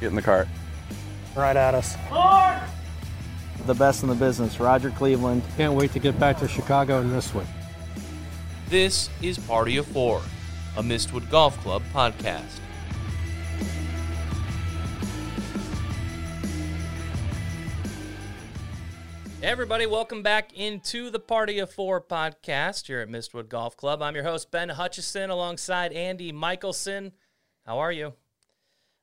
Get in the cart. Right at us. The best in the business, Roger Cleveland. Can't wait to get back to Chicago in this one. This is Party of Four, a Mistwood Golf Club podcast. Everybody, welcome back into the Party of Four podcast here at Mistwood Golf Club. I'm your host, Ben Hutchison, alongside Andy Michelson. How are you?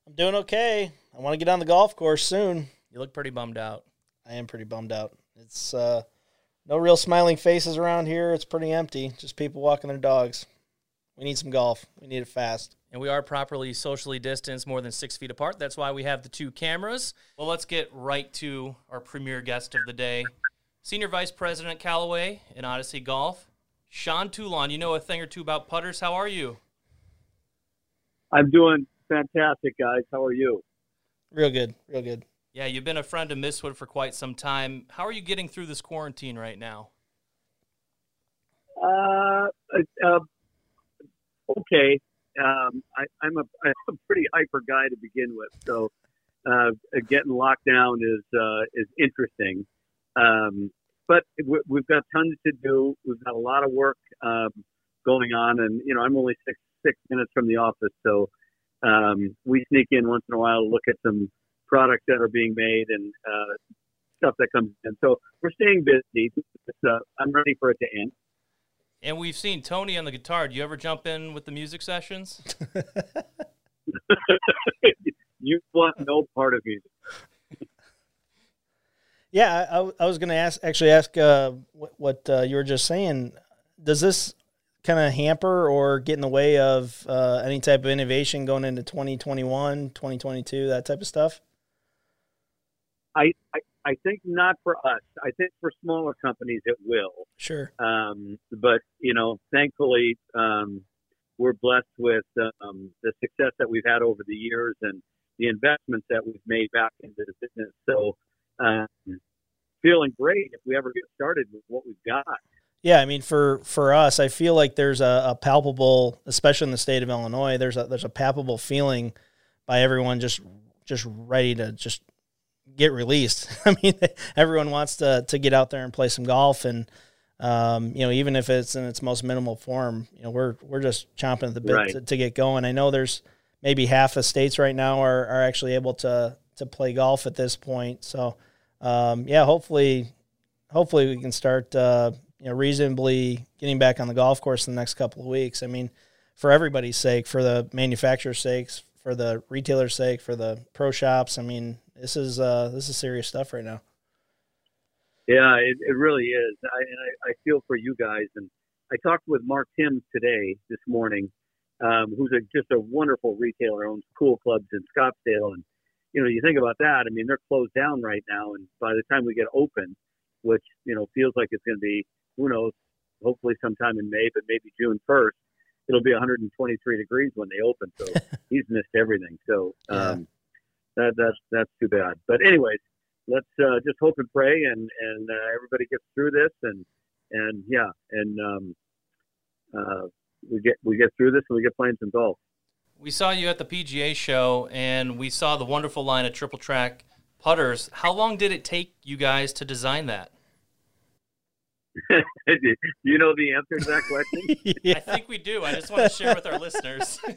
I'm doing okay. I want to get on the golf course soon. You look pretty bummed out. I am pretty bummed out. It's uh, no real smiling faces around here. It's pretty empty. Just people walking their dogs. We need some golf. We need it fast. And we are properly socially distanced, more than six feet apart. That's why we have the two cameras. Well, let's get right to our premier guest of the day, Senior Vice President Callaway in Odyssey Golf, Sean Toulon. You know a thing or two about putters. How are you? I'm doing fantastic, guys. How are you? Real good. Real good. Yeah, you've been a friend of Mistwood for quite some time. How are you getting through this quarantine right now? Uh, uh okay um, I, I'm a I'm a pretty hyper guy to begin with, so uh, getting locked down is uh, is interesting. Um, but we've got tons to do. We've got a lot of work um, going on, and you know I'm only six six minutes from the office, so um, we sneak in once in a while to look at some products that are being made and uh, stuff that comes in. So we're staying busy. Uh, I'm ready for it to end. And we've seen Tony on the guitar. Do you ever jump in with the music sessions? you want no part of music. Yeah, I, I was going to ask, actually ask uh, what, what uh, you were just saying. Does this kind of hamper or get in the way of uh, any type of innovation going into 2021, 2022, that type of stuff? I, I, I think not for us. I think for smaller companies it will. Sure. Um, but you know, thankfully, um, we're blessed with um, the success that we've had over the years and the investments that we've made back into the business. So, um, feeling great if we ever get started with what we've got. Yeah, I mean, for for us, I feel like there's a, a palpable, especially in the state of Illinois, there's a there's a palpable feeling by everyone just just ready to just get released. I mean, everyone wants to to get out there and play some golf, and um, you know, even if it's in its most minimal form, you know, we're we're just chomping at the bit right. to, to, get going. I know there's maybe half the states right now are are actually able to to play golf at this point. So, um, yeah, hopefully, hopefully we can start uh, you know reasonably getting back on the golf course in the next couple of weeks. I mean, for everybody's sake, for the manufacturer's sakes, for the retailer's sake, for the pro shops. I mean, this is uh, this is serious stuff right now. Yeah, it, it really is. I, and I, I feel for you guys. And I talked with Mark Timms today, this morning, um, who's a, just a wonderful retailer, owns pool clubs in Scottsdale. And, you know, you think about that, I mean, they're closed down right now. And by the time we get open, which, you know, feels like it's going to be, who knows, hopefully sometime in May, but maybe June 1st, it'll be 123 degrees when they open. So he's missed everything. So, um, that, that's that's too bad. But anyways, let's uh, just hope and pray, and and uh, everybody gets through this, and and yeah, and um, uh, we get we get through this, and we get playing some golf. We saw you at the PGA show, and we saw the wonderful line of triple track putters. How long did it take you guys to design that? Do you know the answer to that question? yeah. I think we do. I just want to share with our listeners.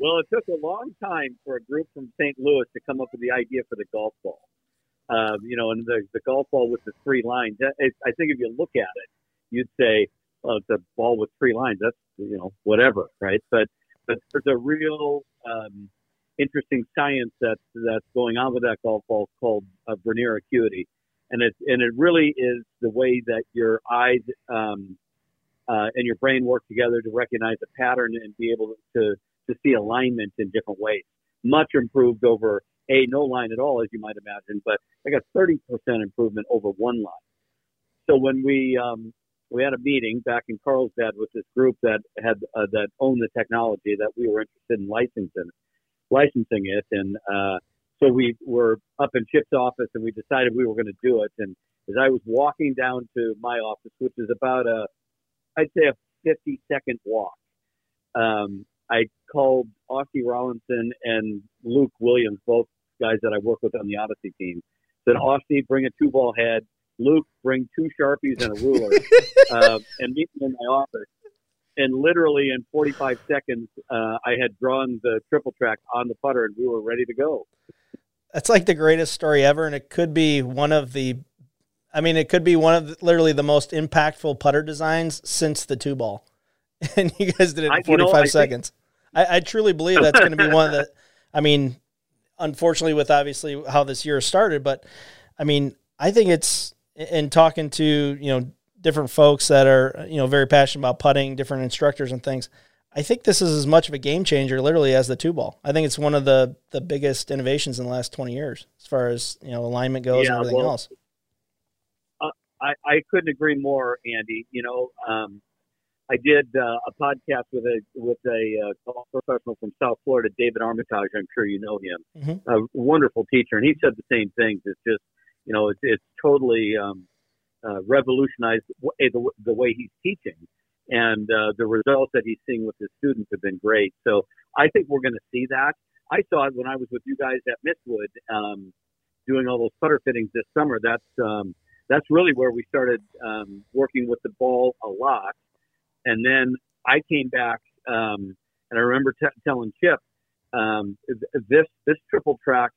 Well, it took a long time for a group from St. Louis to come up with the idea for the golf ball. Um, you know, and the, the golf ball with the three lines. It, I think if you look at it, you'd say, well, it's a ball with three lines. That's, you know, whatever, right? But, but there's a real um, interesting science that's, that's going on with that golf ball called uh, vernier acuity. And it, and it really is the way that your eyes um, uh, and your brain work together to recognize a pattern and be able to to see alignment in different ways. Much improved over a no line at all, as you might imagine, but I got 30% improvement over one line. So when we um, we had a meeting back in Carlsbad with this group that had uh, that owned the technology that we were interested in licensing licensing it, and uh, so we were up in Chip's office and we decided we were going to do it. And as I was walking down to my office, which is about a I'd say a 50 second walk, um, I called Austie Rollinson and Luke Williams, both guys that I work with on the Odyssey team. Said Austie, bring a two ball head. Luke, bring two sharpies and a ruler, uh, and meet me in my office. And literally in 45 seconds, uh, I had drawn the triple track on the putter, and we were ready to go. That's like the greatest story ever, and it could be one of the. I mean, it could be one of the, literally the most impactful putter designs since the two ball, and you guys did it in I- you know, 45 I think- seconds. I, I truly believe that's going to be one of the. I mean, unfortunately, with obviously how this year started, but I mean, I think it's in talking to you know different folks that are you know very passionate about putting, different instructors and things. I think this is as much of a game changer, literally, as the two ball. I think it's one of the the biggest innovations in the last twenty years, as far as you know alignment goes Yeah, and everything well, else. I, I couldn't agree more, Andy. You know, um, I did uh, a podcast with a with a uh, golf professional from South Florida, David Armitage. I'm sure you know him. Mhm. A wonderful teacher, and he said the same things. It's just, you know, it's it's totally um, uh, revolutionized the, the, the way he's teaching, and uh, the results that he's seeing with his students have been great. So I think we're going to see that. I saw it when I was with you guys at Mistwood, um, doing all those putter fittings this summer. That's um, that's really where we started um, working with the ball a lot. And then I came back, um, and I remember t- telling Chip, um, this this triple track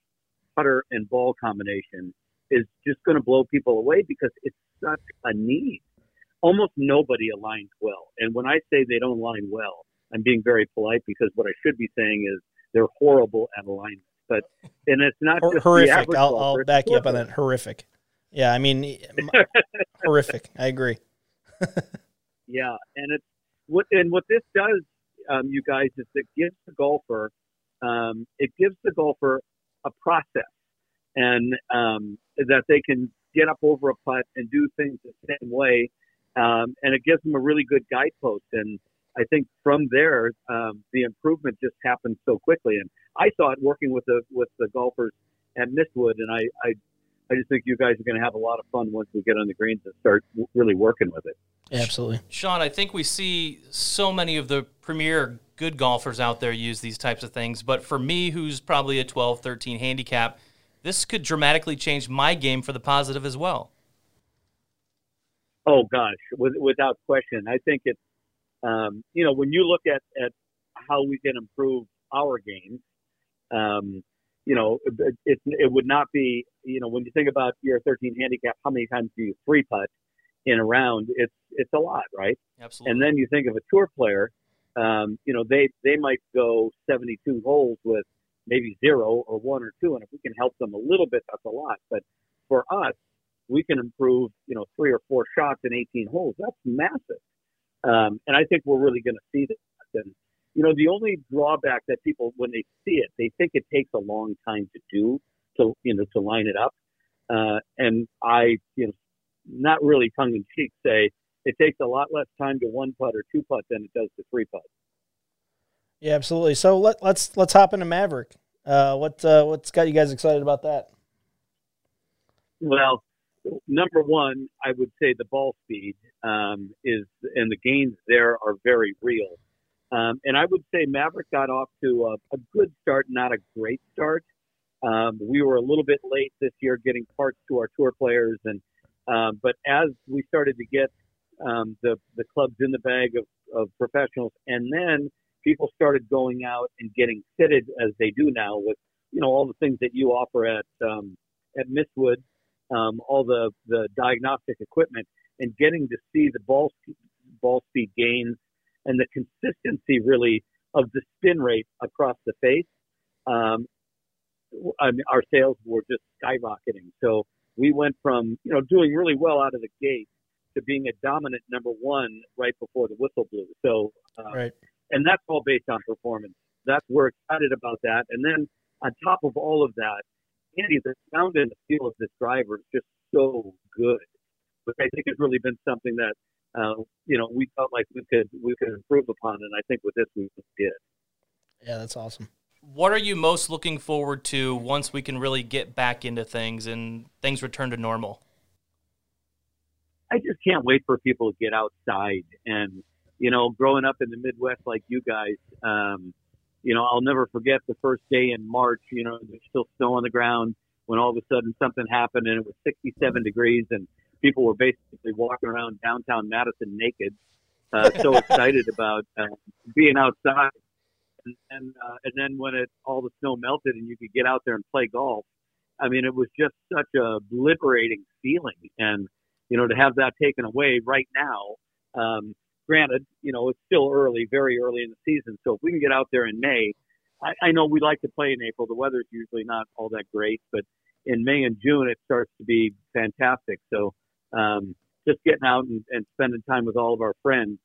putter and ball combination is just going to blow people away because it's such a need. Almost nobody aligns well, and when I say they don't align well, I'm being very polite because what I should be saying is they're horrible at alignment. But and it's not Hor- horrific. I'll, golfer, I'll back you up on that. Horrific. Yeah, I mean, horrific. I agree. Yeah, and it's what and what this does, um, you guys, is it gives the golfer, um, it gives the golfer a process, and um, that they can get up over a putt and do things the same way, um, and it gives them a really good guidepost. And I think from there, um, the improvement just happens so quickly. And I saw it working with the with the golfers at Mistwood, and I I, I just think you guys are going to have a lot of fun once we get on the greens and start w- really working with it. Absolutely. Sean, I think we see so many of the premier good golfers out there use these types of things. But for me, who's probably a 12, 13 handicap, this could dramatically change my game for the positive as well. Oh gosh, with, without question. I think it's um, you know when you look at at how we can improve our game, um, you know it, it it would not be you know when you think about your 13 handicap, how many times do you three putt in a round? It's it's a lot, right? Absolutely. And then you think of a tour player, um, you know they they might go 72 holes with maybe zero or one or two, and if we can help them a little bit, that's a lot. But for us, we can improve, you know, three or four shots in 18 holes. That's massive. Um, and I think we're really going to see that. And, you know, the only drawback that people, when they see it, they think it takes a long time to do, to, you know, to line it up. Uh, and I, you know, not really tongue in cheek say it takes a lot less time to one putt or two putt than it does to three putt. Yeah, absolutely. So let, let's let's hop into Maverick. Uh, what uh, what's got you guys excited about that? Well, number one, I would say the ball speed um, is, and the gains there are very real. Um, and I would say Maverick got off to a, a good start, not a great start. Um, we were a little bit late this year getting parts to our tour players, and um, but as we started to get um, the the clubs in the bag of, of professionals, and then people started going out and getting fitted as they do now with you know all the things that you offer at um, at Mistwood, um, all the the diagnostic equipment, and getting to see the ball ball speed gains and the consistency really of the spin rate across the face. Um, I mean, our sales were just skyrocketing. So we went from you know doing really well out of the gate to being a dominant number one right before the whistle blew. So uh, Right. and that's all based on performance. That's we're excited about that. And then on top of all of that, Andy, the sound and the feel of this driver is just so good, which I think has really been something that uh, you know we felt like we could we could improve upon, and I think with this we did. Yeah, that's awesome. What are you most looking forward to once we can really get back into things and things return to normal? I just can't wait for people to get outside and you know, growing up in the Midwest like you guys, um, you know, I'll never forget the first day in March. You know, there's still snow on the ground when all of a sudden something happened and it was 67 degrees and people were basically walking around downtown Madison naked, uh, so excited about uh, being outside. And and, uh, and then when it all the snow melted and you could get out there and play golf, I mean, it was just such a liberating feeling. And you know, to have that taken away right now. Um, granted, you know, it's still early, very early in the season. So if we can get out there in May, I, I know we like to play in April. The weather's usually not all that great, but in May and June it starts to be fantastic. So um, just getting out and, and spending time with all of our friends,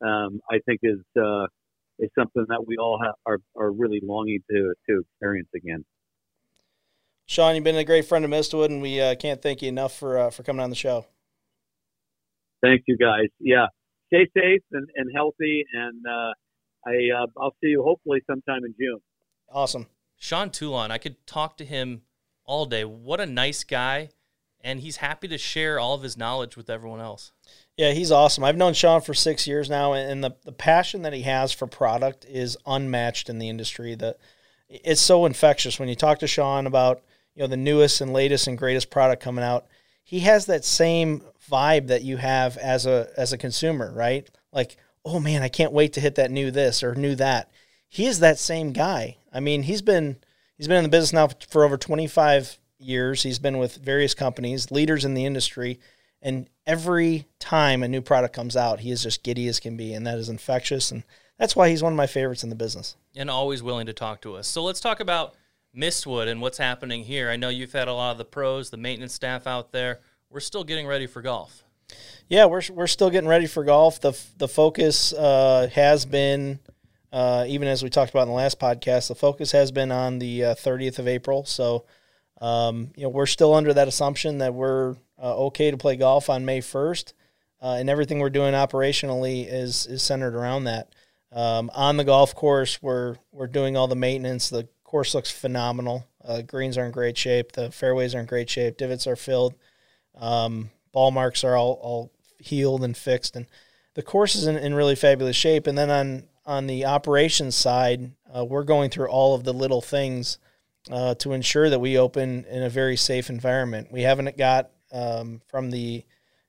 um, I think is uh, is something that we all have, are are really longing to to experience again. Sean, you've been a great friend of Mistwood, and we uh, can't thank you enough for uh, for coming on the show. Thank you, guys. Yeah, stay safe and, and healthy, and uh, I uh, I'll see you hopefully sometime in June. Awesome, Sean Toulon. I could talk to him all day. What a nice guy, and he's happy to share all of his knowledge with everyone else. Yeah, he's awesome. I've known Sean for six years now, and the, the passion that he has for product is unmatched in the industry. That it's so infectious when you talk to Sean about you know the newest and latest and greatest product coming out. He has that same vibe that you have as a as a consumer, right? Like, oh man, I can't wait to hit that new this or new that. He is that same guy. I mean, he's been he's been in the business now for over 25 years. He's been with various companies, leaders in the industry, and every time a new product comes out, he is just giddy as can be, and that is infectious, and that's why he's one of my favorites in the business. And always willing to talk to us. So let's talk about Mistwood and what's happening here. I know you've had a lot of the pros, the maintenance staff out there. We're still getting ready for golf. Yeah, we're we're still getting ready for golf. the The focus uh, has been, uh, even as we talked about in the last podcast, the focus has been on the uh, thirtieth of April. So, um, you know, we're still under that assumption that we're uh, okay to play golf on May first, uh, and everything we're doing operationally is is centered around that. Um, on the golf course, we're we're doing all the maintenance. The course looks phenomenal. Uh, greens are in great shape. The fairways are in great shape. Divots are filled. Um, ball marks are all, all healed and fixed, and the course is in, in really fabulous shape. And then on on the operations side, uh, we're going through all of the little things uh, to ensure that we open in a very safe environment. We haven't got um, from the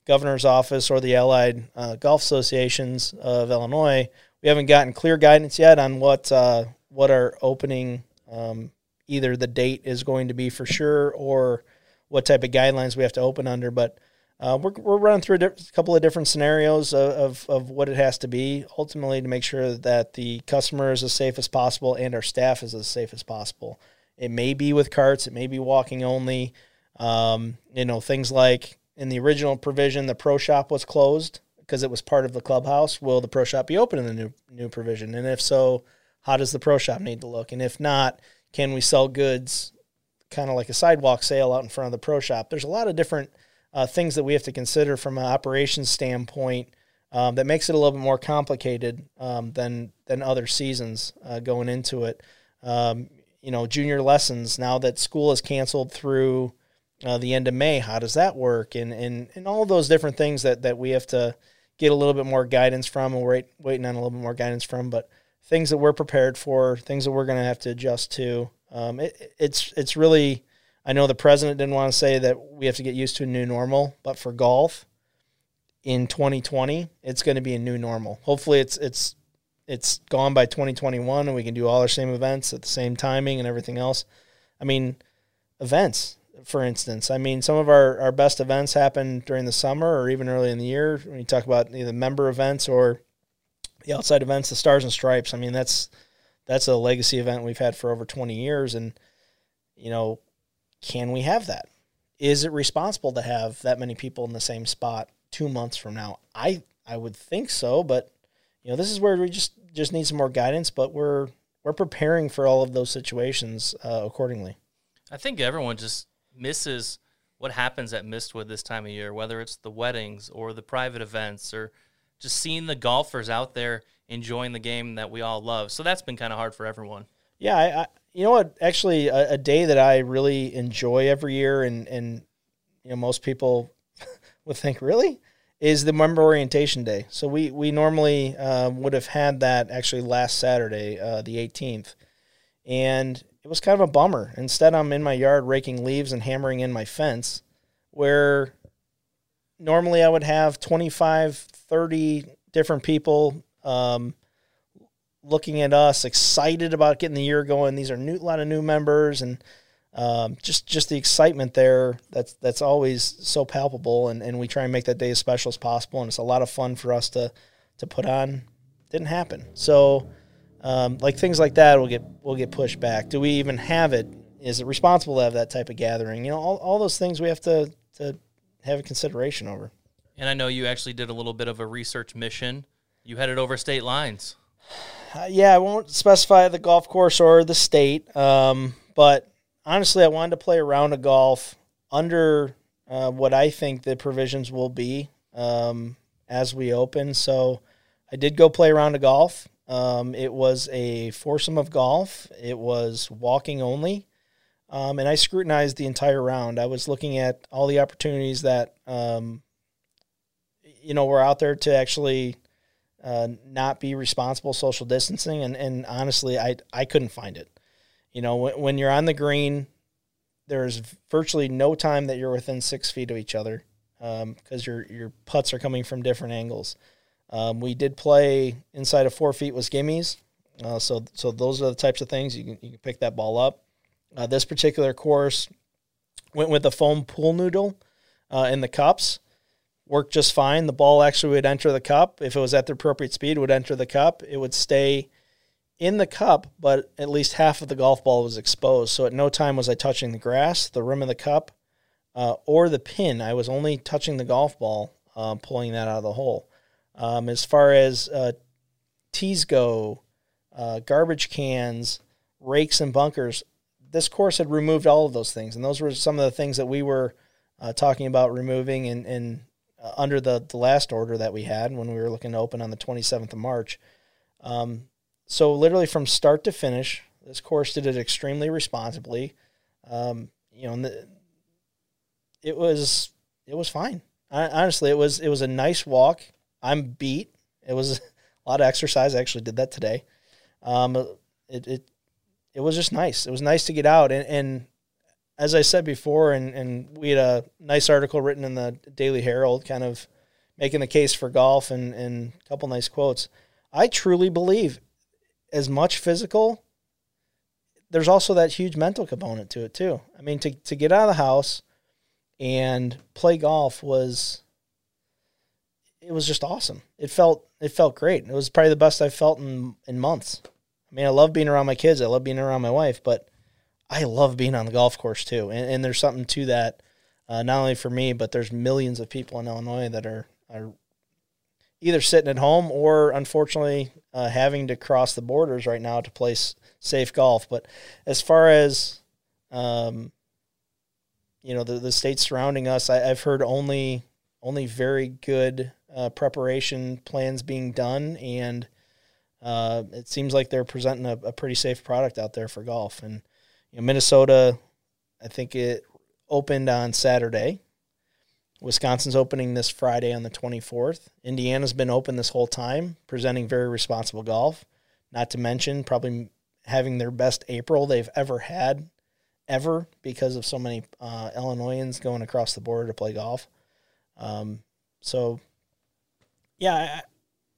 governor's office or the Allied uh, Golf Associations of Illinois. We haven't gotten clear guidance yet on what uh, what our opening um, either the date is going to be for sure or what type of guidelines we have to open under. But uh, we're, we're running through a couple of different scenarios of, of, of, what it has to be ultimately to make sure that the customer is as safe as possible and our staff is as safe as possible. It may be with carts, it may be walking only. Um, you know, things like in the original provision, the pro shop was closed because it was part of the clubhouse. Will the pro shop be open in the new new provision? And if so, how does the pro shop need to look? And if not, can we sell goods kind of like a sidewalk sale out in front of the pro shop? There's a lot of different uh, things that we have to consider from an operations standpoint um, that makes it a little bit more complicated um, than than other seasons uh, going into it. Um, you know, junior lessons now that school is canceled through uh, the end of May. How does that work? And and and all those different things that that we have to get a little bit more guidance from, and we're waiting on a little bit more guidance from. But things that we're prepared for, things that we're going to have to adjust to. Um, it, it's it's really I know the president didn't want to say that we have to get used to a new normal, but for golf in 2020, it's going to be a new normal. Hopefully, it's it's it's gone by 2021, and we can do all our same events at the same timing and everything else. I mean, events, for instance. I mean, some of our, our best events happen during the summer or even early in the year. When you talk about either member events or the outside events, the Stars and Stripes. I mean, that's that's a legacy event we've had for over 20 years, and you know, can we have that? Is it responsible to have that many people in the same spot two months from now? I I would think so, but you know, this is where we just just need some more guidance. But we're we're preparing for all of those situations uh, accordingly. I think everyone just misses what happens at Mistwood this time of year, whether it's the weddings or the private events or just seeing the golfers out there enjoying the game that we all love. So that's been kind of hard for everyone. Yeah, I, I you know what? Actually, a, a, day that I really enjoy every year, and and you know most people would think really is the member orientation day. So we we normally uh, would have had that actually last Saturday, uh, the 18th, and it was kind of a bummer. Instead, I'm in my yard raking leaves and hammering in my fence, where normally I would have 25, 30 different people um, looking at us, excited about getting the year going. These are new, a lot of new members and um, just just the excitement there that's that's always so palpable and, and we try and make that day as special as possible and it's a lot of fun for us to to put on. Didn't happen. So um, like things like that will get will get pushed back. Do we even have it? Is it responsible to have that type of gathering? You know all, all those things we have to to have a consideration over and i know you actually did a little bit of a research mission you headed over state lines uh, yeah i won't specify the golf course or the state um, but honestly, I wanted to play a round of golf under uh, what I think the provisions will be um, as we open. So I did go play a round of golf. Um, it was a foursome of golf. It was walking only. Um, and I scrutinized the entire round. I was looking at all the opportunities that, um, you know, we're out there to actually uh, not be responsible social distancing. And, and honestly, I, I couldn't find it. You know, when, when you're on the green, there's virtually no time that you're within six feet of each other because um, your your putts are coming from different angles. Um, we did play inside of four feet was gimmies, uh, so so those are the types of things you can you can pick that ball up. Uh, this particular course went with a foam pool noodle uh, in the cups, worked just fine. The ball actually would enter the cup if it was at the appropriate speed. Would enter the cup. It would stay in the cup, but at least half of the golf ball was exposed. So at no time was I touching the grass, the rim of the cup, uh, or the pin. I was only touching the golf ball, um, pulling that out of the hole. Um, as far as uh, tees go, uh, garbage cans, rakes, and bunkers, this course had removed all of those things. And those were some of the things that we were uh, talking about removing and, and uh, under the, the last order that we had when we were looking to open on the 27th of March. Um, so literally from start to finish, this course did it extremely responsibly. Um, you know, the, it was it was fine. I, honestly, it was it was a nice walk. I'm beat. It was a lot of exercise. I actually did that today. Um, it it it was just nice. It was nice to get out and, and as I said before, and, and we had a nice article written in the Daily Herald, kind of making the case for golf and, and a couple nice quotes. I truly believe as much physical, there's also that huge mental component to it too. I mean, to to get out of the house and play golf was it was just awesome. It felt it felt great. It was probably the best I've felt in in months. I mean, I love being around my kids. I love being around my wife, but I love being on the golf course too. And, and there's something to that, uh, not only for me, but there's millions of people in Illinois that are are either sitting at home or unfortunately uh, having to cross the borders right now to play safe golf. But as far as um, you know, the, the states surrounding us, I, have heard only only very good uh, preparation plans being done, and uh, it seems like they're presenting a, a, pretty safe product out there for golf. And you know, Minnesota, I think it opened on Saturday. Wisconsin's opening this Friday on the 24th. Indiana's been open this whole time, presenting very responsible golf. Not to mention, probably having their best April they've ever had, ever, because of so many uh, Illinoisans going across the border to play golf. Um, so, yeah,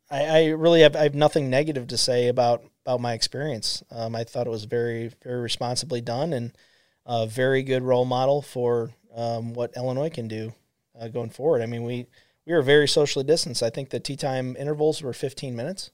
I, I really have I have nothing negative to say about about my experience. Um, I thought it was very very responsibly done and a very good role model for um, what Illinois can do uh, going forward. I mean, we we were very socially distanced. I think the tee time intervals were 15 minutes.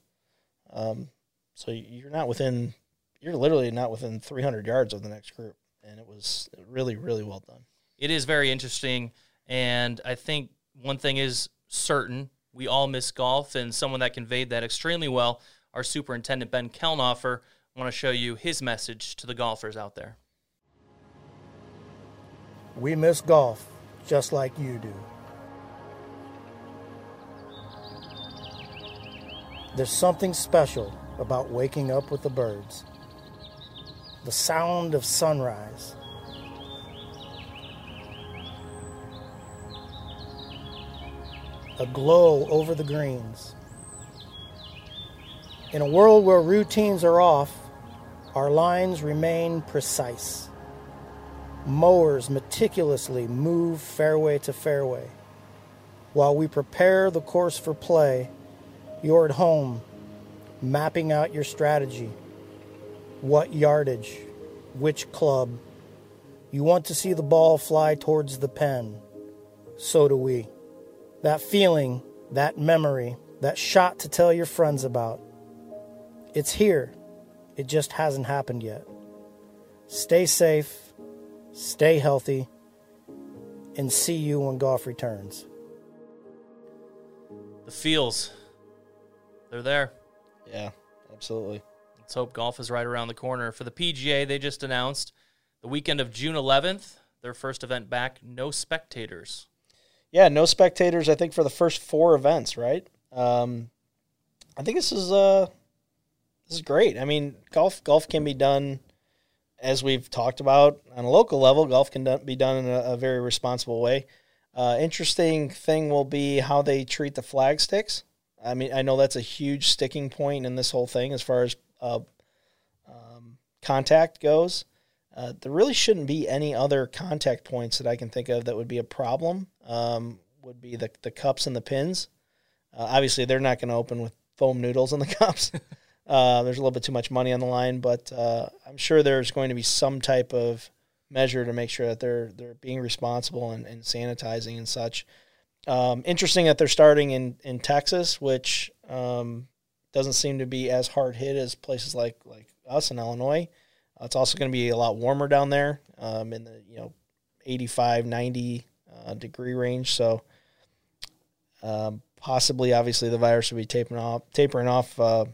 Um, so you're not within, you're literally not within 300 yards of the next group, and it was really really well done. It is very interesting, and I think one thing is certain: we all miss golf, and someone that conveyed that extremely well, our superintendent Ben Kelnhofer. I want to show you his message to the golfers out there. We miss golf just like you do. There's something special about waking up with the birds, the sound of sunrise. A glow over the greens. In a world where routines are off, our lines remain precise. Mowers meticulously move fairway to fairway. While we prepare the course for play, you're at home, mapping out your strategy. What yardage, which club. You want to see the ball fly towards the pen. So do we. That feeling, that memory, that shot to tell your friends about. It's here. It just hasn't happened yet. Stay safe, stay healthy, and see you when golf returns. The feels, they're there. Yeah, absolutely. Let's hope golf is right around the corner. For the PGA, they just announced the weekend of June 11th, their first event back, no spectators. Yeah, no spectators. I think for the first four events, right? Um, I think this is uh, is great. I mean, golf golf can be done as we've talked about on a local level. Golf can be done in a, a very responsible way. Uh, interesting thing will be how they treat the flag sticks. I mean, I know that's a huge sticking point in this whole thing as far as uh, um, contact goes. Uh, there really shouldn't be any other contact points that I can think of that would be a problem. Um, would be the the cups and the pins. Uh, obviously, they're not going to open with foam noodles in the cups. Uh, there's a little bit too much money on the line, but uh, I'm sure there's going to be some type of measure to make sure that they're they're being responsible and, and sanitizing and such. Um, interesting that they're starting in in Texas, which um, doesn't seem to be as hard hit as places like like us in Illinois. Uh, it's also going to be a lot warmer down there um, in the you know 85, 90 uh, degree range. So um, possibly, obviously, the virus will be tapering off, tapering off uh,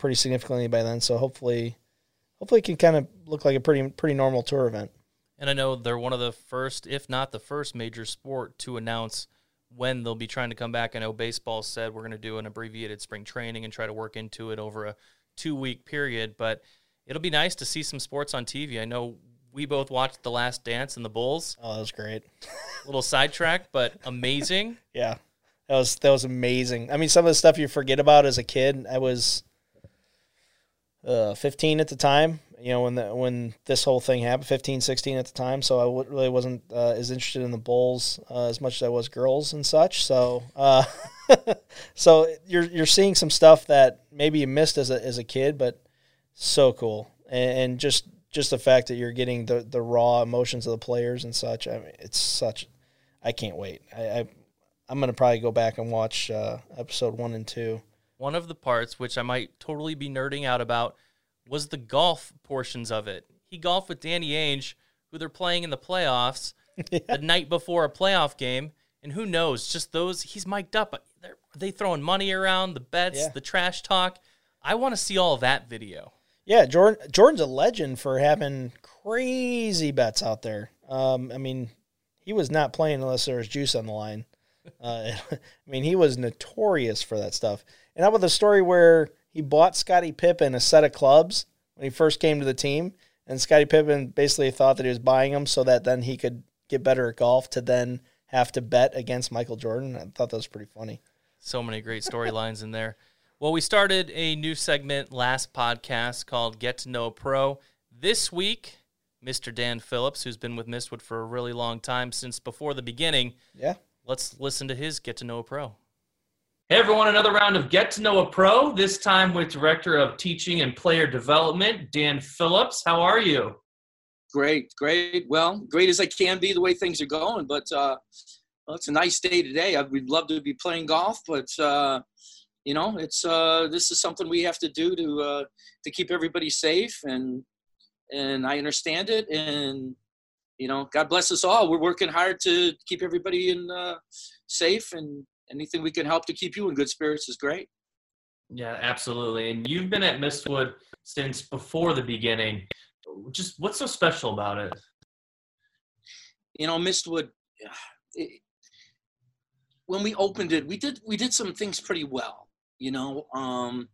pretty significantly by then. So hopefully, hopefully, it can kind of look like a pretty pretty normal tour event. And I know they're one of the first, if not the first, major sport to announce when they'll be trying to come back. I know baseball said we're going to do an abbreviated spring training and try to work into it over a two week period, but it'll be nice to see some sports on TV. I know we both watched The Last Dance and the Bulls. Oh, that was great. a little sidetrack, but amazing. yeah, that was that was amazing. I mean, some of the stuff you forget about as a kid. I was uh, 15 at the time. You know, when the, when this whole thing happened, 15, 16 at the time. So I w- really wasn't uh, as interested in the Bulls uh, as much as I was girls and such. So, uh, so you're you're seeing some stuff that maybe you missed as a as a kid, but so cool and, and just just the fact that you're getting the the raw emotions of the players and such. I mean, it's such. I can't wait. I, I am gonna probably go back and watch uh, episode one and two. One of the parts which I might totally be nerding out about was the golf portions of it. He golfed with Danny Ainge, who they're playing in the playoffs yeah. the night before a playoff game, and who knows? Just those he's mic'd up. They're, they throwing money around, the bets, yeah. the trash talk. I want to see all that video. Yeah, Jordan Jordan's a legend for having crazy bets out there. Um, I mean, he was not playing unless there was juice on the line. Uh, I mean, he was notorious for that stuff. And how about the story where he bought Scottie Pippen a set of clubs when he first came to the team, and Scottie Pippen basically thought that he was buying them so that then he could get better at golf to then have to bet against Michael Jordan. I thought that was pretty funny. So many great storylines in there. Well, we started a new segment last podcast called Get to Know a Pro. This week, Mr. Dan Phillips, who's been with Mistwood for a really long time since before the beginning. Yeah. Let's listen to his Get to Know a Pro. Hey everyone, another round of Get to Know a Pro, this time with Director of Teaching and Player Development, Dan Phillips. How are you? Great, great. Well, great as I can be the way things are going, but uh, well, it's a nice day today. I, we'd love to be playing golf, but uh, you know, it's uh, this is something we have to do to uh, to keep everybody safe, and and I understand it, and you know, God bless us all. We're working hard to keep everybody in uh, safe, and anything we can help to keep you in good spirits is great. Yeah, absolutely. And you've been at Mistwood since before the beginning. Just what's so special about it? You know, Mistwood. It, when we opened it, we did we did some things pretty well you know. Um,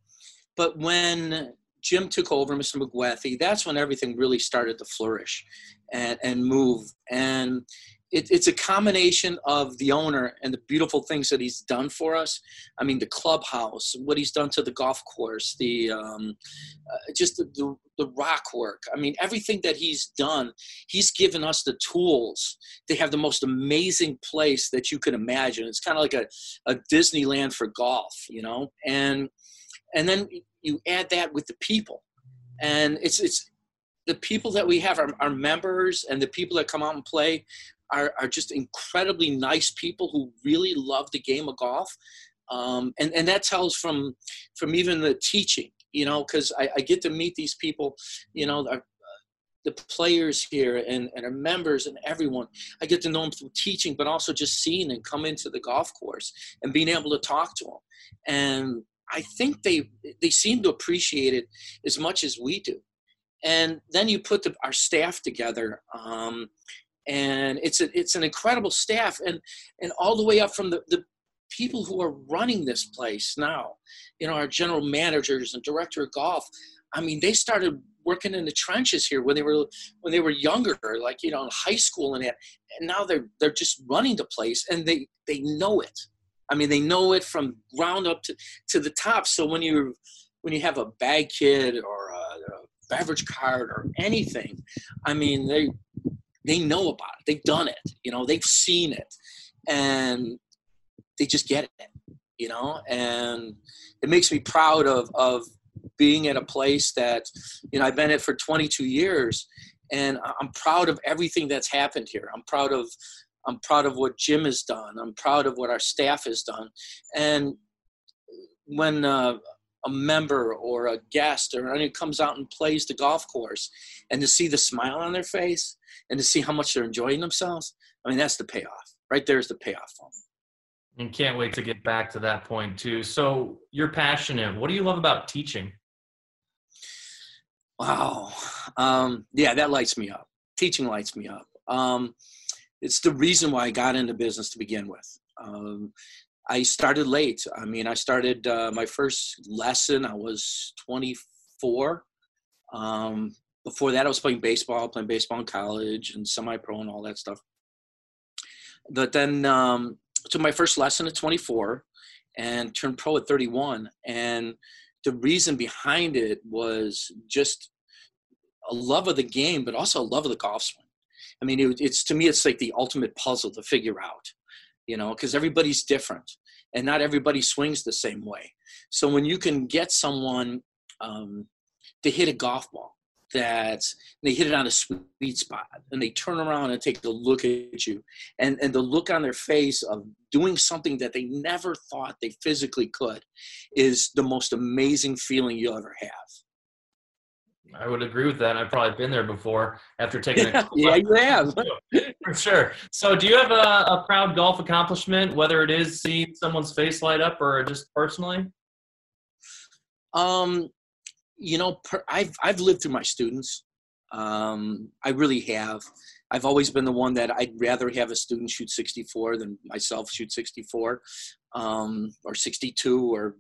but when Jim took over, Mr. McWethy, that's when everything really started to flourish and, and move. And it, it's a combination of the owner and the beautiful things that he's done for us. I mean, the clubhouse, what he's done to the golf course, the um, uh, just the, the, the rock work. I mean, everything that he's done, he's given us the tools to have the most amazing place that you could imagine. It's kind of like a, a Disneyland for golf, you know, and and then you add that with the people, and it's it's the people that we have, our, our members and the people that come out and play, are, are just incredibly nice people who really love the game of golf. Um, and, and that tells from, from even the teaching, you know, because I, I, get to meet these people, you know, our, the players here and, and our members and everyone. I get to know them through teaching, but also just seeing and come into the golf course and being able to talk to them. And I think they they seem to appreciate it as much as we do. And then you put the, our staff together. Um, and it's a, it's an incredible staff and and all the way up from the, the people who are running this place now you know our general managers and director of golf i mean they started working in the trenches here when they were when they were younger like you know in high school and that and now they're they're just running the place and they they know it. I mean they know it from ground up to to the top. So when you when you have a bag kid or a, a beverage cart or anything i mean they they know about it. They've done it. You know, they've seen it, and they just get it. You know, and it makes me proud of of being at a place that you know I've been at for 22 years, and I'm proud of everything that's happened here. I'm proud of I'm proud of what Jim has done. I'm proud of what our staff has done, and when uh, a member or a guest or anyone comes out and plays the golf course and to see the smile on their face and to see how much they're enjoying themselves i mean that's the payoff. Right there's the payoff for me and can't wait to get back to that point too. So you're passionate. What do you love about teaching? Wow. Um, yeah that lights me up. Teaching lights me up. Um, it's the reason why i got into business to begin with. Um, I started late. I mean, I started uh, my first lesson. I was 24. Um, before that, I was playing baseball, playing baseball in college and semi-pro and all that stuff. But then um, took my first lesson at 24 and turned pro at 31. And the reason behind it was just a love of the game, but also a love of the golf swing. I mean, it, it's to me, it's like the ultimate puzzle to figure out you know, because everybody's different and not everybody swings the same way. So when you can get someone um, to hit a golf ball that they hit it on a sweet spot and they turn around and take a look at you and, and the look on their face of doing something that they never thought they physically could is the most amazing feeling you'll ever have. I would agree with that. I've probably been there before after taking a yeah, you have for sure. So, do you have a, a, proud golf accomplishment, whether it is seeing someone's face light up or just personally? Um, you know, per, I've I've lived through my students. Um, I really have. I've always been the one that I'd rather have a student shoot 64 than myself shoot 64, um, or 62 or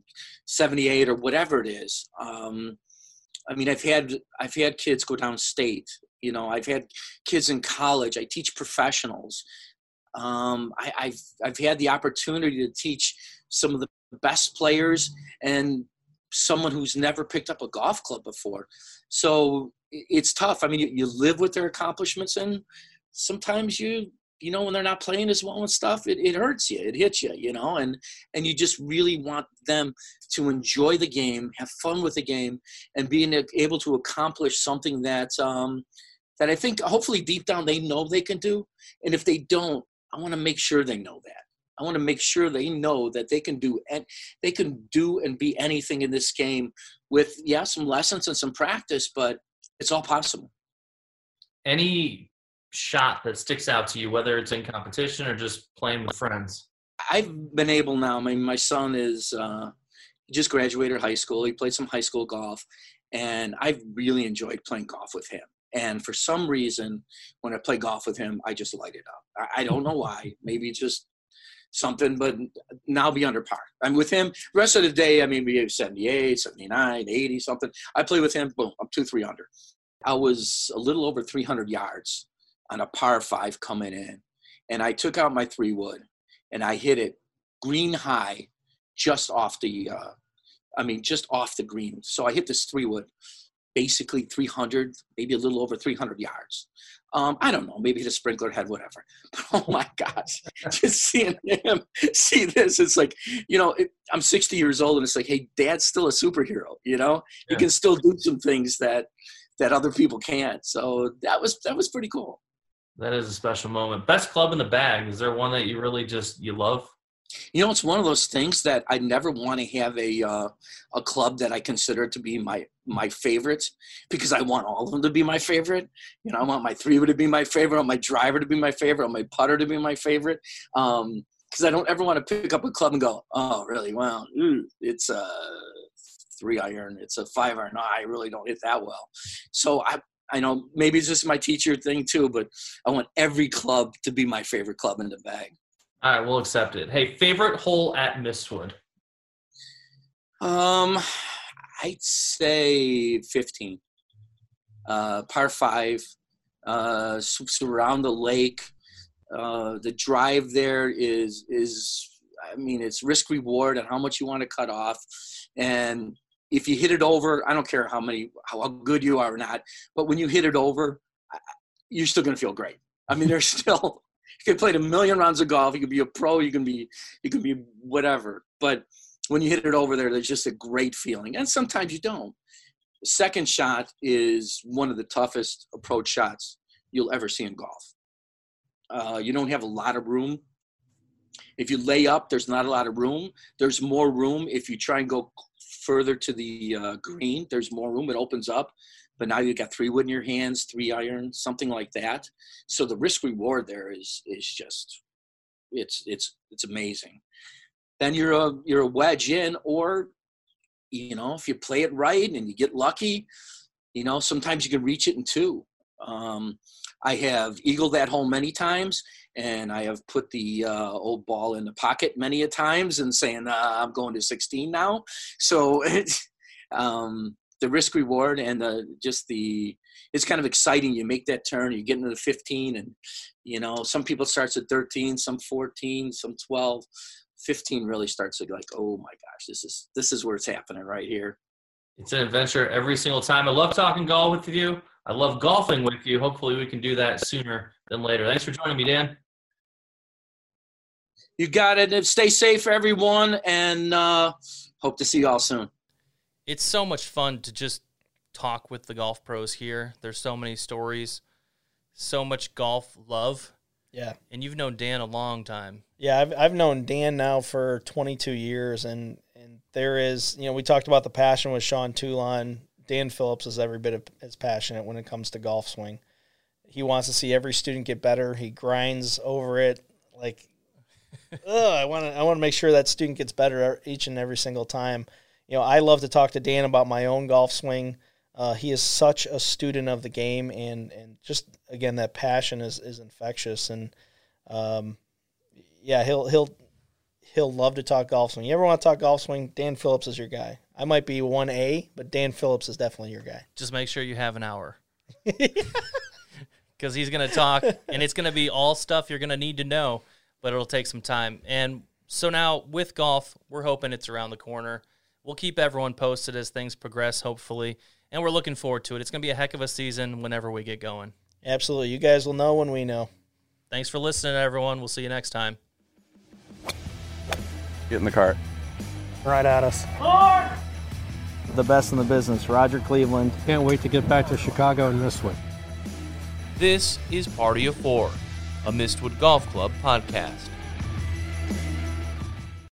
78 or whatever it is. Um, I mean, I've had I've had kids go downstate. You know, I've had kids in college. I teach professionals. Um, I, I've I've had the opportunity to teach some of the best players and someone who's never picked up a golf club before. So it's tough. I mean, you, you live with their accomplishments, and sometimes you you know when they're not playing as well and stuff it, it hurts you it hits you you know and and you just really want them to enjoy the game have fun with the game and being able to accomplish something that um that i think hopefully deep down they know they can do. And if they don't i want to make sure they know that. I want to make sure they know that they can do and they can do and be anything in this game with yeah some lessons and some practice but it's all possible. Any shot that sticks out to you, whether it's in competition or just playing with friends? I've been able now. I mean, my son is uh, just graduated high school. He played some high school golf, and I've really enjoyed playing golf with him. And for some reason, when I play golf with him, I just light it up. I, I don't know why. Maybe just something, but now be under par. I'm with him. Rest of the day, I mean, we have 78, 79, 80, something. I play with him, boom, I'm two, three under. I was a little over 300 yards on a par five coming in. and I took out my three wood and I hit it green high, just off the, uh, I mean, just off the green. So I hit this three wood, basically 300, maybe a little over 300 yards. Um, I don't know, maybe the sprinkler head, whatever. But oh my gosh, just seeing him see this, it's like, you know, it, I'm 60 years old, and it's like, hey, Dad's still a superhero. You know, yeah. he can still do some things that that other people can't. So that was that was pretty cool. That is a special moment. Best club in the bag. Is there one that you really just you love? You know, it's one of those things that I never want to have a uh, a club that I consider to be my my favorite because I want all of them to be my favorite. You know, I want my three to be my favorite, I want my driver to be my favorite, I want my putter to be my favorite. Um, because I don't ever want to pick up a club and go, oh, really? Well, it's a three iron, it's a five iron. No, I really don't hit that well. So I, I know maybe it's just my teacher thing too, but I want every club to be my favorite club in the bag. All right, we'll accept it. Hey, favorite hole at Mistwood? Um, I'd say 15. Uh, par five, uh, surround the lake. Uh, the drive there is is I mean it's risk reward and how much you want to cut off, and if you hit it over, I don't care how many how good you are or not, but when you hit it over, you're still gonna feel great. I mean, there's still you can play a million rounds of golf. You can be a pro. You can be you can be whatever. But when you hit it over there, there's just a great feeling. And sometimes you don't. The second shot is one of the toughest approach shots you'll ever see in golf. Uh, you don't have a lot of room. If you lay up, there's not a lot of room. There's more room if you try and go further to the uh, green. There's more room. It opens up but now you've got three wood in your hands, three iron, something like that. So the risk reward there is is just it's it's it's amazing. Then you're a you're a wedge in, or you know if you play it right and you get lucky, you know sometimes you can reach it in two. Um, I have eagled that hole many times, and I have put the uh, old ball in the pocket many a times, and saying uh, I'm going to 16 now. So um, the risk reward and the just the it's kind of exciting. You make that turn, you get into the 15, and you know some people starts at 13, some 14, some 12. 15 really starts to like, oh my gosh, this is this is where it's happening right here. It's an adventure every single time. I love talking golf with you. I love golfing with you. Hopefully, we can do that sooner than later. Thanks for joining me, Dan. You got it. Stay safe, everyone, and uh, hope to see you all soon it's so much fun to just talk with the golf pros here. There's so many stories, so much golf love. Yeah. And you've known Dan a long time. Yeah, I've I've known Dan now for 22 years and and there is, you know, we talked about the passion with Sean Toulon. Dan Phillips is every bit as passionate when it comes to golf swing. He wants to see every student get better. He grinds over it like ugh, I want to I want to make sure that student gets better each and every single time you know, I love to talk to Dan about my own golf swing. Uh, he is such a student of the game, and and just again that passion is is infectious, and um, yeah, he'll he'll he'll love to talk golf swing. You ever want to talk golf swing? Dan Phillips is your guy. I might be one A, but Dan Phillips is definitely your guy. Just make sure you have an hour. Because he's going to talk, and it's going to be all stuff you're going to need to know, but it'll take some time. And so now with golf, we're hoping it's around the corner we'll keep everyone posted as things progress, hopefully. And we're looking forward to it. It's going to be a heck of a season whenever we get going. Absolutely. You guys will know when we know. Thanks for listening, everyone. We'll see you next time. Get in the cart. Right at us the best in the business, Roger Cleveland. Can't wait to get back to Chicago and one. This is Party of Four, a Mistwood Golf Club podcast.